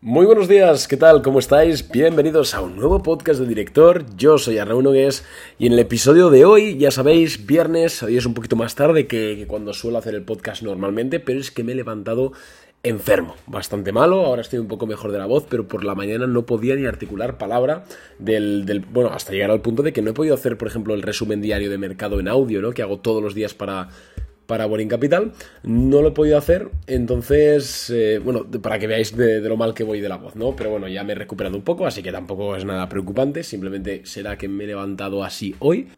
Muy buenos días, ¿qué tal? ¿Cómo estáis? Bienvenidos a un nuevo podcast de director. Yo soy Arnaud Nogués y en el episodio de hoy, ya sabéis, viernes, hoy es un poquito más tarde que, cuando suelo hacer el podcast normalmente, pero es que me he levantado enfermo, bastante malo, ahora estoy un poco mejor de la voz, pero por la mañana no podía ni articular palabra del, del, bueno, hasta llegar al punto de que no he podido hacer, por ejemplo, el resumen diario de mercado en audio, ¿no? Que hago todos los días para para Boring Capital. No lo he podido hacer, entonces, eh, bueno, para que veáis de, lo mal que voy de la voz, ¿no? Pero bueno, ya me he recuperado un poco, así que tampoco es nada preocupante, simplemente será que me he levantado así hoy.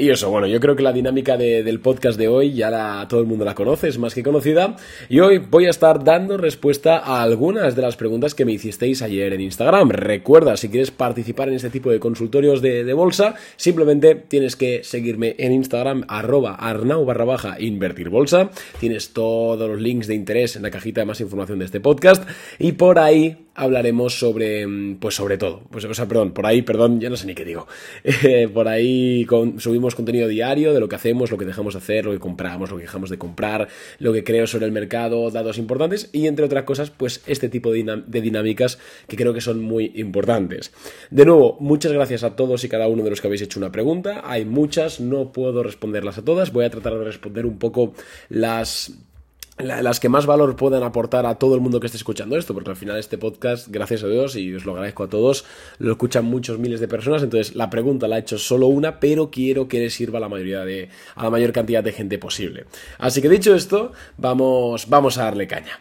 Y eso, bueno, yo creo que la dinámica del podcast de hoy ya todo el mundo la conoce, es más que conocida. Y hoy voy a estar dando respuesta a algunas de las preguntas que me hicisteis ayer en Instagram. Recuerda, si quieres participar en este tipo de consultorios de, bolsa, simplemente tienes que seguirme en Instagram, arroba arnau barra baja invertir bolsa. Tienes todos los links de interés en la cajita de más información de este podcast. Y por ahí hablaremos sobre, mm, pues sobre todo, pues, o sea, perdón, por ahí, perdón, ya no sé ni qué digo, por ahí subimos contenido diario de lo que hacemos, lo que dejamos de hacer, lo que compramos, lo que dejamos de comprar, lo que creo sobre el mercado, datos importantes y entre otras cosas, pues este tipo de, de dinámicas que creo que son muy importantes. De nuevo, muchas gracias a todos y cada uno de los que habéis hecho una pregunta, hay muchas, no puedo responderlas a todas, voy a tratar de responder un poco las las que más valor puedan aportar a todo el mundo que esté escuchando esto, porque al final este podcast, gracias a Dios, y os lo agradezco a todos, lo escuchan muchos miles de personas, entonces la pregunta la he hecho solo una, pero quiero que le sirva a la mayoría de, a la mayor cantidad de gente posible. Así que dicho esto, vamos, vamos a darle caña.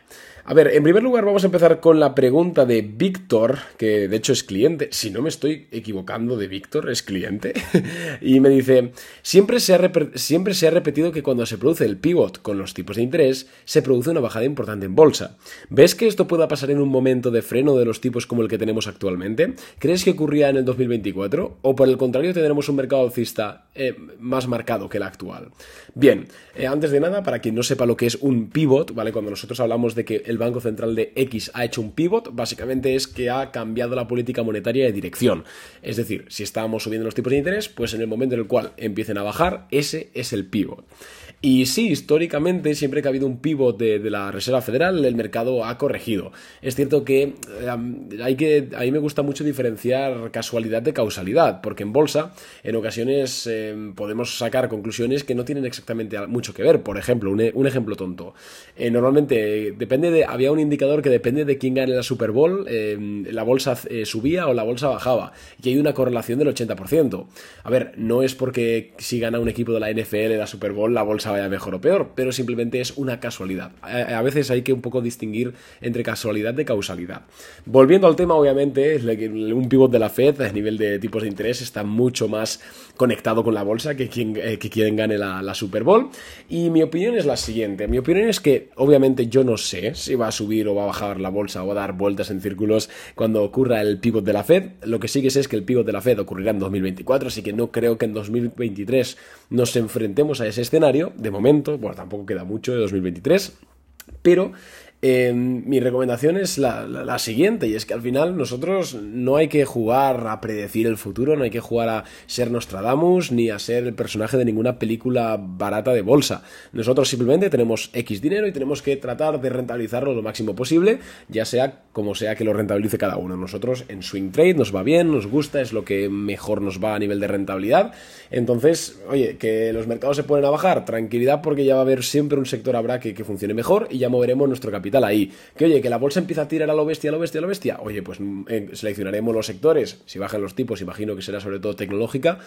A ver, en primer lugar vamos a empezar con la pregunta de Víctor, que de hecho es cliente, si no me estoy equivocando de Víctor, es cliente, y me dice, siempre se, ha siempre se ha repetido que cuando se produce el pivot con los tipos de interés, se produce una bajada importante en bolsa. ¿Ves que esto pueda pasar en un momento de freno de los tipos como el que tenemos actualmente? ¿Crees que ocurría en el 2024? ¿O por el contrario tendremos un mercado alcista eh, más marcado que el actual? Bien, eh, antes de nada, para quien no sepa lo que es un pivot, ¿vale? Cuando nosotros hablamos de que el Banco Central de X ha hecho un pivot, básicamente es que ha cambiado la política monetaria de dirección. Es decir, si estábamos subiendo los tipos de interés, pues en el momento en el cual empiecen a bajar, ese es el pivot. Y sí, históricamente, siempre que ha habido un pivot de, la Reserva Federal, el mercado ha corregido. Es cierto que, eh, hay que a mí me gusta mucho diferenciar casualidad de causalidad, porque en bolsa, en ocasiones eh, podemos sacar conclusiones que no tienen exactamente mucho que ver. Por ejemplo, un, ejemplo tonto. Eh, normalmente, depende de, había un indicador que depende de quién gane la Super Bowl, la bolsa subía o la bolsa bajaba. Y hay una correlación del 80%. A ver, no es porque si gana un equipo de la NFL la Super Bowl, la bolsa vaya mejor o peor, pero simplemente es una casualidad. A, veces hay que un poco distinguir entre casualidad de causalidad. Volviendo al tema, obviamente, un pivot de la Fed a nivel de tipos de interés está mucho más conectado con la bolsa que quien, eh, que quien gane la, Super Bowl. Y mi opinión es la siguiente. Mi opinión es que, obviamente, yo no sé si va a subir o va a bajar la bolsa o a dar vueltas en círculos cuando ocurra el pivot de la Fed. Lo que sí que es que el pivot de la Fed ocurrirá en 2024, así que no creo que en 2023 nos enfrentemos a ese escenario de momento, bueno, tampoco queda mucho de 2023, pero eh, mi recomendación es la, siguiente, y es que al final nosotros no hay que jugar a predecir el futuro, no hay que jugar a ser Nostradamus ni a ser el personaje de ninguna película barata de bolsa. Nosotros simplemente tenemos X dinero y tenemos que tratar de rentabilizarlo lo máximo posible, ya sea como sea que lo rentabilice cada uno. Nosotros en Swing Trade nos va bien, nos gusta, es lo que mejor nos va a nivel de rentabilidad. Entonces, oye, que los mercados se ponen a bajar, tranquilidad porque ya va a haber siempre un sector habrá que, que funcione mejor y ya moveremos nuestro capital ahí. Que oye, que la bolsa empieza a tirar a lo bestia, a lo bestia, a lo bestia. Oye, pues mm, eh, seleccionaremos los sectores. Si bajan los tipos, imagino que será sobre todo tecnológica,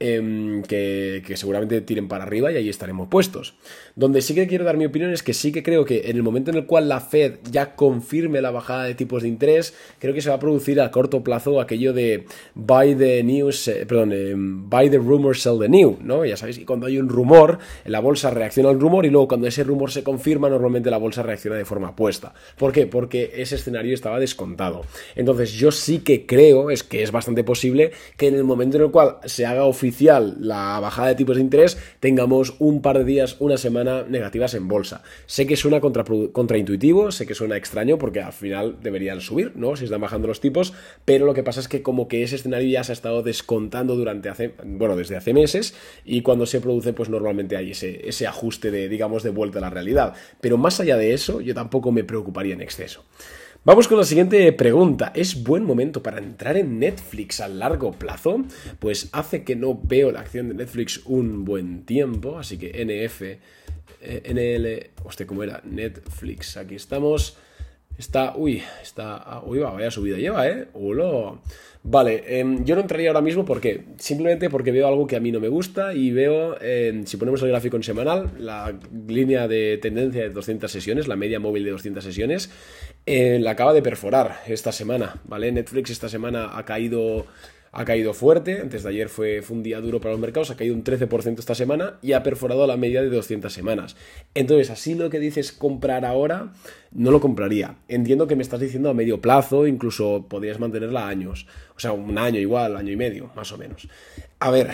em, que, seguramente tiren para arriba y ahí estaremos puestos. Donde sí que quiero dar mi opinión es que sí que creo que en el momento en el cual la Fed ya confirme la bajada de tipos de interés, creo que se va a producir a corto plazo aquello de buy the news, eh, perdón, em, buy the rumor, sell the new, ¿no? Ya sabéis, y cuando hay un rumor, la bolsa reacciona al rumor y luego cuando ese rumor se confirma, normalmente la bolsa reacciona de forma apuesta. ¿Por qué? Porque ese escenario estaba descontado. Entonces yo sí que creo, es que es bastante posible, que en el momento en el cual se haga oficial la bajada de tipos de interés, tengamos un par de días, una semana negativas en bolsa. Sé que suena contra, contraintuitivo, sé que suena extraño porque al final deberían subir, ¿no? Si están bajando los tipos, pero lo que pasa es que como que ese escenario ya se ha estado descontando durante hace, bueno, desde hace meses y cuando se produce, pues normalmente hay ese, ese ajuste de, digamos, de vuelta a la realidad. Pero más allá de eso, yo tampoco me preocuparía en exceso. Vamos con la siguiente pregunta. ¿Es buen momento para entrar en Netflix a largo plazo? Pues hace que no veo la acción de Netflix un buen tiempo, así que NF, eh, NL, hostia, ¿cómo era? Netflix, aquí estamos. Está, uy, está, ah, uy, va, vaya subida lleva, ¿eh? Hola. Vale, em, yo no entraría ahora mismo porque simplemente porque veo algo que a mí no me gusta y veo, em, si ponemos el gráfico en semanal, la línea de tendencia de 200 sesiones, la media móvil de 200 sesiones, eh, la acaba de perforar esta semana, ¿vale? Netflix esta semana ha caído ha caído fuerte, antes de ayer fue, fue, un día duro para los mercados, ha caído un 13% esta semana y ha perforado la media de 200 semanas. Entonces, así lo que dices comprar ahora, no lo compraría. Entiendo que me estás diciendo a medio plazo, incluso podrías mantenerla años. O sea, un año igual, año y medio, más o menos. A ver,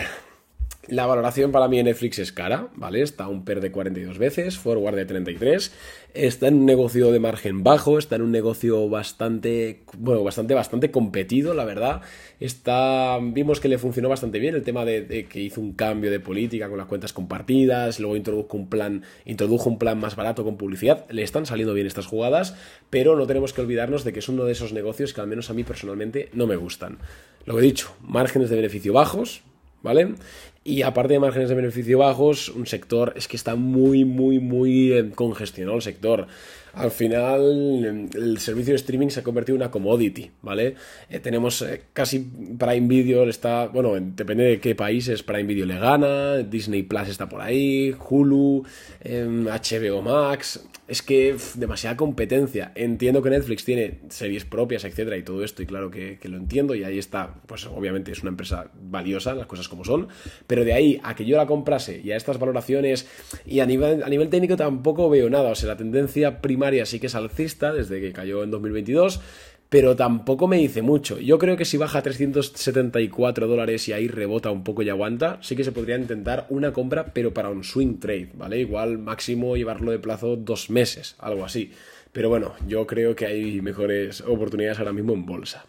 la valoración para mí en Netflix es cara, ¿vale? Está un PER de 42 veces, forward de 33. Está en un negocio de margen bajo, está en un negocio bastante, bueno, bastante, bastante competido, la verdad. Está, vimos que le funcionó bastante bien el tema de, que hizo un cambio de política con las cuentas compartidas, luego introdujo un plan, introdujo un plan más barato con publicidad. Le están saliendo bien estas jugadas, pero no tenemos que olvidarnos de que es uno de esos negocios que al menos a mí personalmente no me gustan. Lo he dicho, márgenes de beneficio bajos, ¿vale? Y aparte de márgenes de beneficio bajos, un sector es que está muy, muy, muy eh, congestionado el sector. Al final, el servicio de streaming se ha convertido en una commodity, ¿vale? Eh, tenemos eh, casi Prime Video, está, bueno, depende de qué países, Prime Video le gana, Disney Plus está por ahí, Hulu, HBO em, Max, es que demasiada competencia. Entiendo que Netflix tiene series propias, etcétera, y todo esto, y claro que, lo entiendo, y ahí está, pues obviamente es una empresa valiosa, las cosas como son, pero de ahí a que yo la comprase y a estas valoraciones, y a nivel, a nivel técnico tampoco veo nada, o sea, la tendencia primaria sí que es alcista desde que cayó en 2022 pero tampoco me dice mucho. Yo creo que si baja a 374 dólares y ahí rebota un poco y aguanta, sí que se podría intentar una compra, pero para un swing trade, ¿vale? Igual máximo llevarlo de plazo dos meses, algo así. Pero bueno, yo creo que hay mejores oportunidades ahora mismo en bolsa.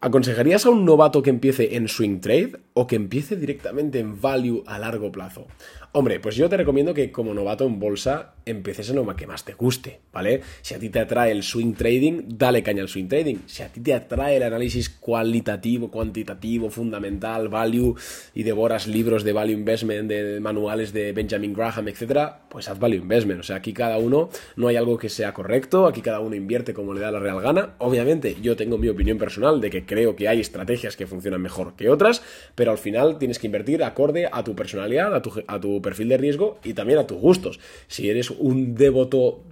¿Aconsejarías a un novato que empiece en swing trade o que empiece directamente en value a largo plazo? Hombre, pues yo te recomiendo que como novato en bolsa empieces en lo que más te guste, ¿vale? Si a ti te atrae el swing trading, dale caña al swing trading. Si a ti te atrae el análisis cualitativo, cuantitativo, fundamental, value y devoras libros de value investment, de manuales de Benjamin Graham, etcétera, pues haz value investment. O sea, aquí cada uno no hay algo que sea correcto, aquí cada uno invierte como le da la real gana. Obviamente, yo tengo mi opinión personal de que creo que hay estrategias que funcionan mejor que otras, pero al final tienes que invertir acorde a tu personalidad, a tu, a tu perfil de riesgo y también a tus gustos. Si eres un devoto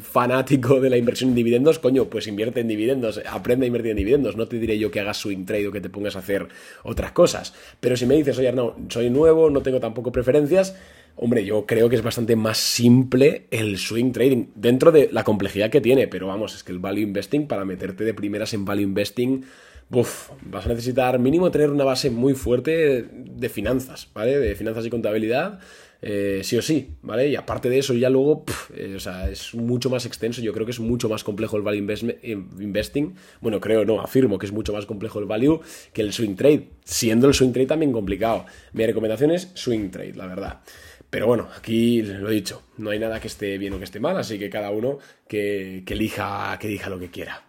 fanático de la inversión en dividendos, coño, pues invierte en dividendos, aprende a invertir en dividendos. No te diré yo que hagas swing trade o que te pongas a hacer otras cosas. Pero si me dices, oye, no, soy nuevo, no tengo tampoco preferencias, Hombre, yo creo que es bastante más simple el swing trading dentro de la complejidad que tiene, pero vamos, es que el value investing, para meterte de primeras en value investing, Uf, vas a necesitar mínimo tener una base muy fuerte de finanzas, ¿vale? De finanzas y contabilidad, eh, sí o sí, ¿vale? Y aparte de eso, ya luego, eh, o sea, es mucho más extenso, yo creo que es mucho más complejo el value eh, investing, bueno, creo, no, afirmo que es mucho más complejo el value que el swing trade, siendo el swing trade también complicado. Mi recomendación es swing trade, la verdad. Pero bueno, aquí lo he dicho, no hay nada que esté bien o que esté mal, así que cada uno que, que elija, que elija lo que quiera.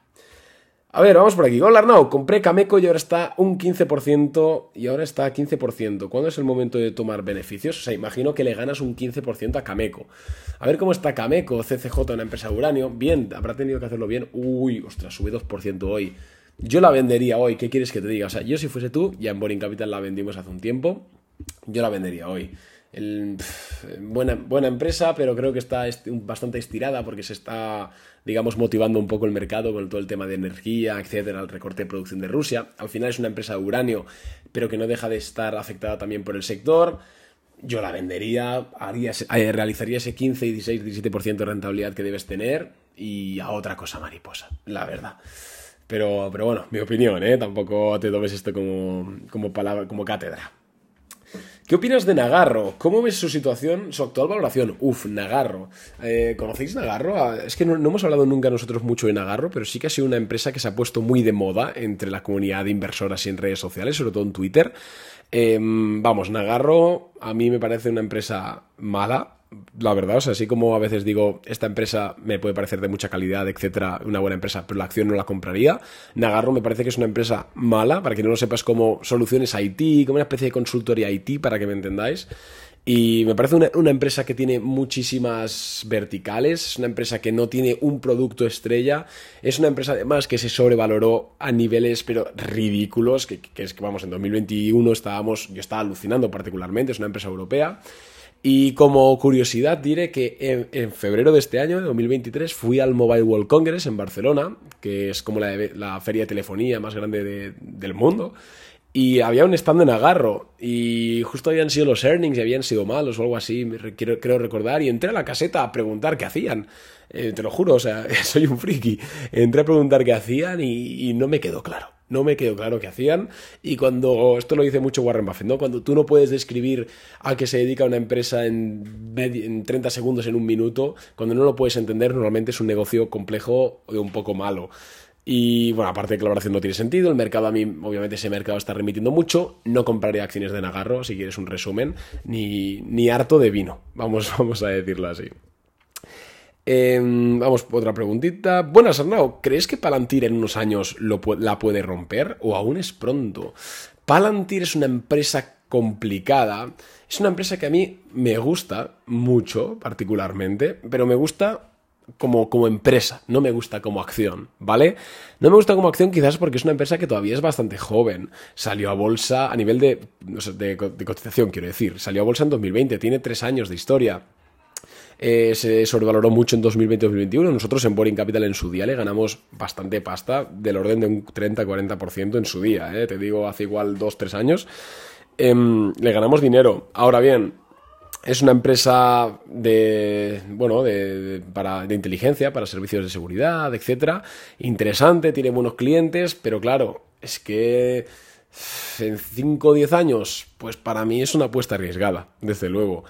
A ver, vamos por aquí. Hola Arnau, compré Cameco y ahora está un 15% y ahora está a 15%. ¿Cuándo es el momento de tomar beneficios? O sea, imagino que le ganas un 15% a Cameco. A ver cómo está Cameco, CCJ, una empresa de uranio. Bien, habrá tenido que hacerlo bien. Uy, ostras, sube 2% hoy. Yo la vendería hoy, ¿qué quieres que te diga? O sea, yo si fuese tú, ya en Boring Capital la vendimos hace un tiempo, yo la vendería hoy buena, buena empresa, pero creo que está bastante estirada porque se está, digamos, motivando un poco el mercado con todo el tema de energía, etcétera, el recorte de producción de Rusia. Al final es una empresa de uranio, pero que no deja de estar afectada también por el sector. Yo la vendería, haría, eh, realizaría ese 15, 16, 17% de rentabilidad que debes tener y a otra cosa mariposa, la verdad. Pero, pero bueno, mi opinión, ¿eh? Tampoco te tomes esto como, como, palabra, como cátedra. ¿Qué opinas de Nagarro? ¿Cómo ves su situación, su actual valoración? Uf, Nagarro. Eh, ¿Conocéis Nagarro? Ah, es que no, hemos hablado nunca nosotros mucho de Nagarro, pero sí que ha sido una empresa que se ha puesto muy de moda entre la comunidad de inversoras y en redes sociales, sobre todo en Twitter. Em, vamos, Nagarro a mí me parece una empresa mala, la verdad, o sea, así como a veces digo, esta empresa me puede parecer de mucha calidad, etcétera, una buena empresa, pero la acción no la compraría. Nagarro me parece que es una empresa mala, para que no lo sepas, como soluciones IT, como una especie de consultoría IT, para que me entendáis. Y me parece una, empresa que tiene muchísimas verticales, es una empresa que no tiene un producto estrella, es una empresa además que se sobrevaloró a niveles pero ridículos, que, es que vamos, en 2021 estábamos, yo estaba alucinando particularmente, es una empresa europea. Y como curiosidad diré que en, febrero de este año, de 2023, fui al Mobile World Congress en Barcelona, que es como la, feria de telefonía más grande del mundo. Y había un stand en agarro y justo habían sido los earnings y habían sido malos o algo así, quiero, creo recordar. Y entré a la caseta a preguntar qué hacían. Eh, te lo juro, o sea, soy un friki. Entré a preguntar qué hacían y, no me quedó claro. No me quedó claro qué hacían. Y cuando, esto lo dice mucho Warren Buffett, ¿no? Cuando tú no puedes describir a qué se dedica una empresa en, en 30 segundos, en un minuto, cuando no lo puedes entender, normalmente es un negocio complejo o un poco malo. Y bueno, aparte de que la valoración no tiene sentido, el mercado a mí, obviamente ese mercado está remitiendo mucho, no compraré acciones de Nagarro, si quieres un resumen, ni, ni harto de vino, vamos, vamos a decirlo así. Em, vamos, otra preguntita. Buenas, Arnau. ¿Crees que Palantir en unos años la puede romper o aún es pronto? Palantir es una empresa complicada. Es una empresa que a mí me gusta mucho, particularmente, pero me gusta como, como empresa, no me gusta como acción, ¿vale? No me gusta como acción quizás porque es una empresa que todavía es bastante joven. Salió a bolsa a nivel de, de, cotización, quiero decir. Salió a bolsa en 2020, tiene tres años de historia. Eh, se sobrevaloró mucho en 2020-2021. Nosotros en Boring Capital en su día le ganamos bastante pasta, del orden de un 30-40% en su día. ¿eh? Te digo, hace igual 2-3 años. Em, le ganamos dinero. Ahora bien, es una empresa de, bueno, de, para, de inteligencia, para servicios de seguridad, etcétera. Interesante, tiene buenos clientes, pero claro, es que en 5 o 10 años, pues para mí es una apuesta arriesgada, desde luego.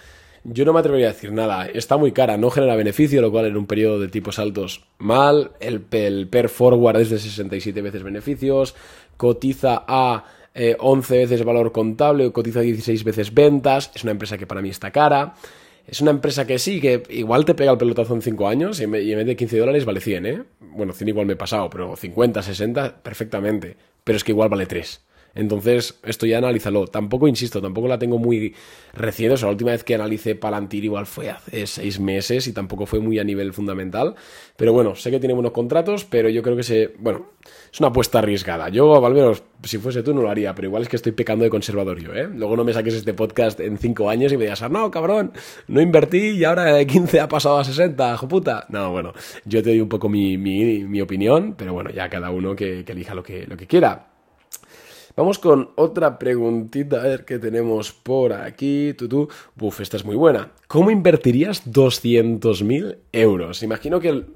Yo no me atrevería a decir nada, está muy cara, no genera beneficio, lo cual en un periodo de tipos altos mal, el, el PER forward es de 67 veces beneficios, cotiza a 11 eh, veces valor contable, cotiza 16 veces ventas, es una empresa que para mí está cara. Es una empresa que sí, que igual te pega el pelotazo en 5 años y en vez de 15 dólares vale 100, ¿eh? Bueno, 100 igual me he pasado, pero 50, 60, perfectamente. Pero es que igual vale 3. Entonces, esto ya analízalo. Tampoco, insisto, tampoco la tengo muy reciente. O sea, la última vez que analicé Palantir igual fue hace seis meses y tampoco fue muy a nivel fundamental. Pero bueno, sé que tiene buenos contratos, pero yo creo que se. Bueno, es una apuesta arriesgada. Yo, al menos, si fuese tú, no lo haría, pero igual es que estoy pecando de conservador yo, ¿eh? Luego no me saques este podcast en cinco años y me digas, no, cabrón, no invertí y ahora de 15 ha pasado a 60, hijo puta. No, bueno, yo te doy un poco mi, mi, opinión, pero bueno, ya cada uno que, que elija lo que, lo que quiera. Vamos con otra preguntita, a ver qué tenemos por aquí. Tú, Buf, esta es muy buena. ¿Cómo invertirías 200.000 euros? Imagino que el...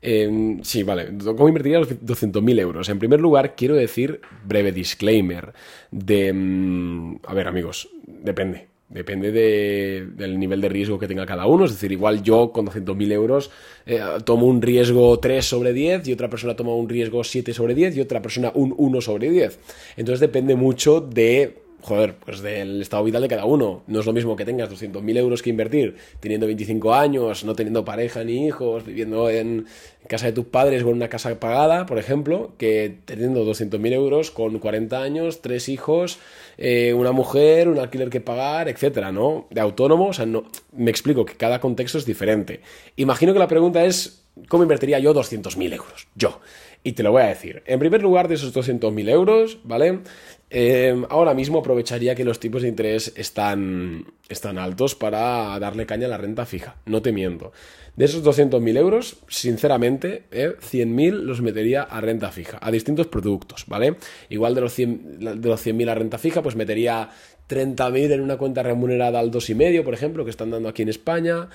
Em, sí, vale. ¿Cómo invertirías 200.000 euros? En primer lugar, quiero decir breve disclaimer de... Mm, a ver, amigos, depende. Depende del nivel de riesgo que tenga cada uno. Es decir, igual yo con 200.000 euros eh, tomo un riesgo 3 sobre 10 y otra persona toma un riesgo 7 sobre 10 y otra persona un 1 sobre 10. Entonces depende mucho de joder, pues del estado vital de cada uno. No es lo mismo que tengas 200.000 euros que invertir teniendo 25 años, no teniendo pareja ni hijos, viviendo en casa de tus padres o en una casa pagada, por ejemplo, que teniendo 200.000 euros con 40 años, tres hijos, eh, una mujer, un alquiler que pagar, etcétera, ¿no? De autónomo, o sea, no, me explico que cada contexto es diferente. Imagino que la pregunta es, ¿cómo invertiría yo 200.000 euros? Yo. Y te lo voy a decir. En primer lugar, de esos 200.000 euros, ¿vale? Eh, ahora mismo aprovecharía que los tipos de interés están, están altos para darle caña a la renta fija. No te miento. De esos 200.000 euros, sinceramente, eh, 100.000 los metería a renta fija, a distintos productos, ¿vale? Igual de los 100.000 de los 100 a renta fija, pues metería 30.000 en una cuenta remunerada al 2,5, por ejemplo, que están dando aquí en España.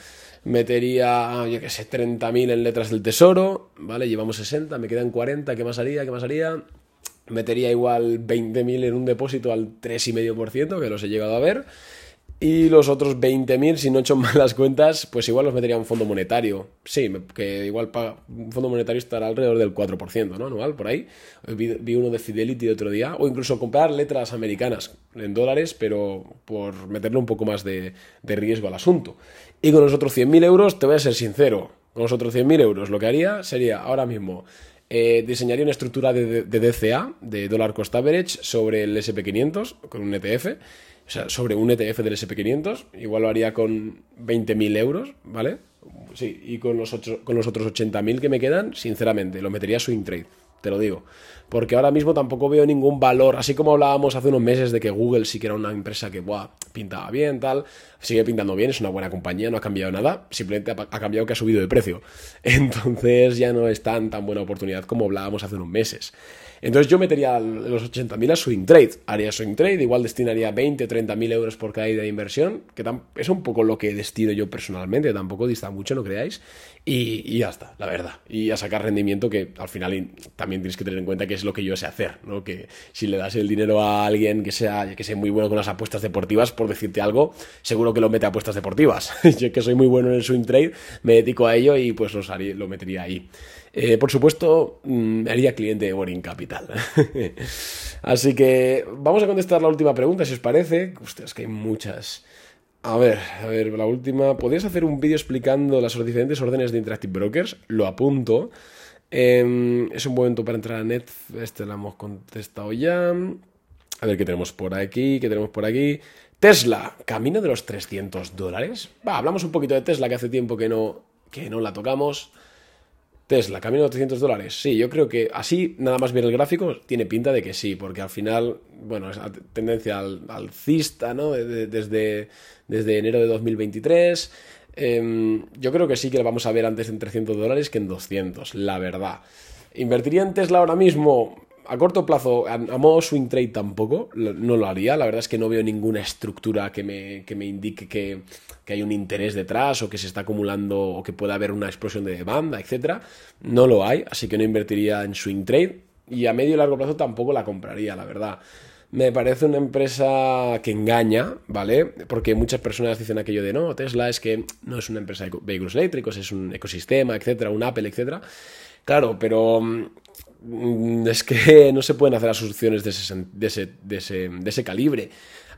Metería, yo qué sé, 30.000 en letras del tesoro, ¿vale? Llevamos 60, me quedan 40, ¿qué más haría? ¿Qué más haría? Metería igual 20.000 en un depósito al 3,5%, que los he llegado a ver. Y los otros 20.000, si no he hecho malas cuentas, pues igual los metería en un fondo monetario. Sí, que igual paga, un fondo monetario estará alrededor del 4%, ¿no? Anual, por ahí. Vi, uno de Fidelity otro día. O incluso comprar letras americanas en dólares, pero por meterle un poco más de, riesgo al asunto. Y con los otros 100.000 euros, te voy a ser sincero, con los otros 100.000 euros lo que haría sería ahora mismo eh, diseñaría una estructura de, DCA, de Dollar Cost Average, sobre el SP500 con un ETF o sea, sobre un ETF del SP500, igual lo haría con 20.000 euros, ¿vale? Sí, y con los, con los otros 80.000 que me quedan, sinceramente, lo metería swing trade, te lo digo. Porque ahora mismo tampoco veo ningún valor, así como hablábamos hace unos meses de que Google sí que era una empresa que, buah, pintaba bien, tal, sigue pintando bien, es una buena compañía, no ha cambiado nada, simplemente ha, cambiado que ha subido de precio. Entonces ya no es tan, tan buena oportunidad como hablábamos hace unos meses. Entonces yo metería los 80.000 a swing trade. Haría swing trade, igual destinaría 20 o 30.000 euros por cada idea de inversión, que es un poco lo que destino yo personalmente, tampoco dista mucho, no creáis. Y, ya está, la verdad. Y a sacar rendimiento que al final también tienes que tener en cuenta que es lo que yo sé hacer, ¿no? Que si le das el dinero a alguien que sea, que sea muy bueno con las apuestas deportivas, por decirte algo, seguro que lo mete a apuestas deportivas. yo que soy muy bueno en el swing trade, me dedico a ello y pues lo, lo metería ahí. Eh, por supuesto, mm, haría cliente de Boring Capital. Así que vamos a contestar la última pregunta, si os parece. Ustedes, que hay muchas. A ver, a ver, la última. ¿Podrías hacer un vídeo explicando las diferentes órdenes de Interactive Brokers? Lo apunto. Em, es un momento para entrar a Net. Este lo hemos contestado ya. A ver qué tenemos por aquí, qué tenemos por aquí. Tesla, camino de los 300 dólares. Va, hablamos un poquito de Tesla, que hace tiempo que no, que no la tocamos. Tesla, camino de 300 dólares. Sí, yo creo que así, nada más ver el gráfico, tiene pinta de que sí, porque al final, bueno, es tendencia al, alcista, ¿no? Desde, desde enero de 2023. Em, yo creo que sí que lo vamos a ver antes en 300 dólares que en 200, la verdad. ¿Invertiría en Tesla ahora mismo? a corto plazo, a, modo swing trade tampoco, no lo haría. La verdad es que no veo ninguna estructura que me, que me indique que, que, hay un interés detrás o que se está acumulando o que pueda haber una explosión de demanda, etc. No lo hay, así que no invertiría en swing trade. Y a medio y largo plazo tampoco la compraría, la verdad. Me parece una empresa que engaña, ¿vale? Porque muchas personas dicen aquello de no, Tesla es que no es una empresa de vehículos eléctricos, es un ecosistema, etcétera, un Apple, etcétera. Claro, pero Mm, es que no se pueden hacer asunciones de ese, de ese, de ese, calibre.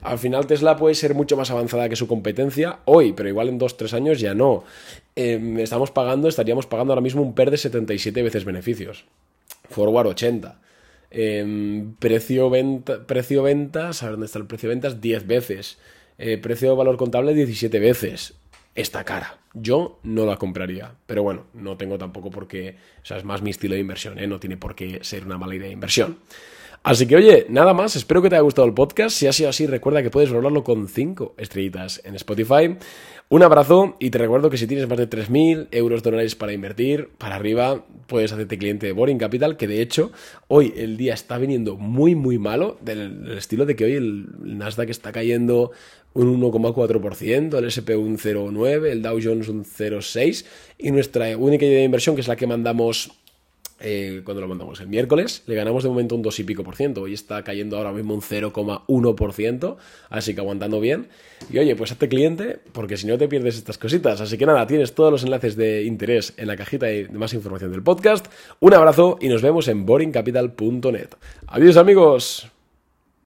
Al final Tesla puede ser mucho más avanzada que su competencia hoy, pero igual en 2-3 años ya no. Em, estamos pagando, estaríamos pagando ahora mismo un PER de 77 veces beneficios. Forward 80. Em, precio, venta, precio ventas, a ver dónde está el precio ventas, 10 veces. Eh, precio valor contable 17 veces esta cara. Yo no la compraría, pero bueno, no tengo tampoco por qué, o sea, es más mi estilo de inversión, ¿eh? no tiene por qué ser una mala idea de inversión. Así que oye, nada más, espero que te haya gustado el podcast. Si ha sido así, recuerda que puedes valorarlo con 5 estrellitas en Spotify. Un abrazo y te recuerdo que si tienes más de 3.000 euros dólares para invertir, para arriba, puedes hacerte cliente de Boring Capital, que de hecho hoy el día está viniendo muy, muy malo, del, estilo de que hoy el Nasdaq está cayendo un 1,4%, el SP un 0,9%, el Dow Jones un 0,6% y nuestra única idea de inversión, que es la que mandamos eh, cuando lo mandamos el miércoles, le ganamos de momento un 2 y pico por ciento. Hoy está cayendo ahora mismo un 0,1%, así que aguantando bien. Y oye, pues hazte cliente, porque si no te pierdes estas cositas. Así que nada, tienes todos los enlaces de interés en la cajita de más información del podcast. Un abrazo y nos vemos en boringcapital.net. Adiós amigos.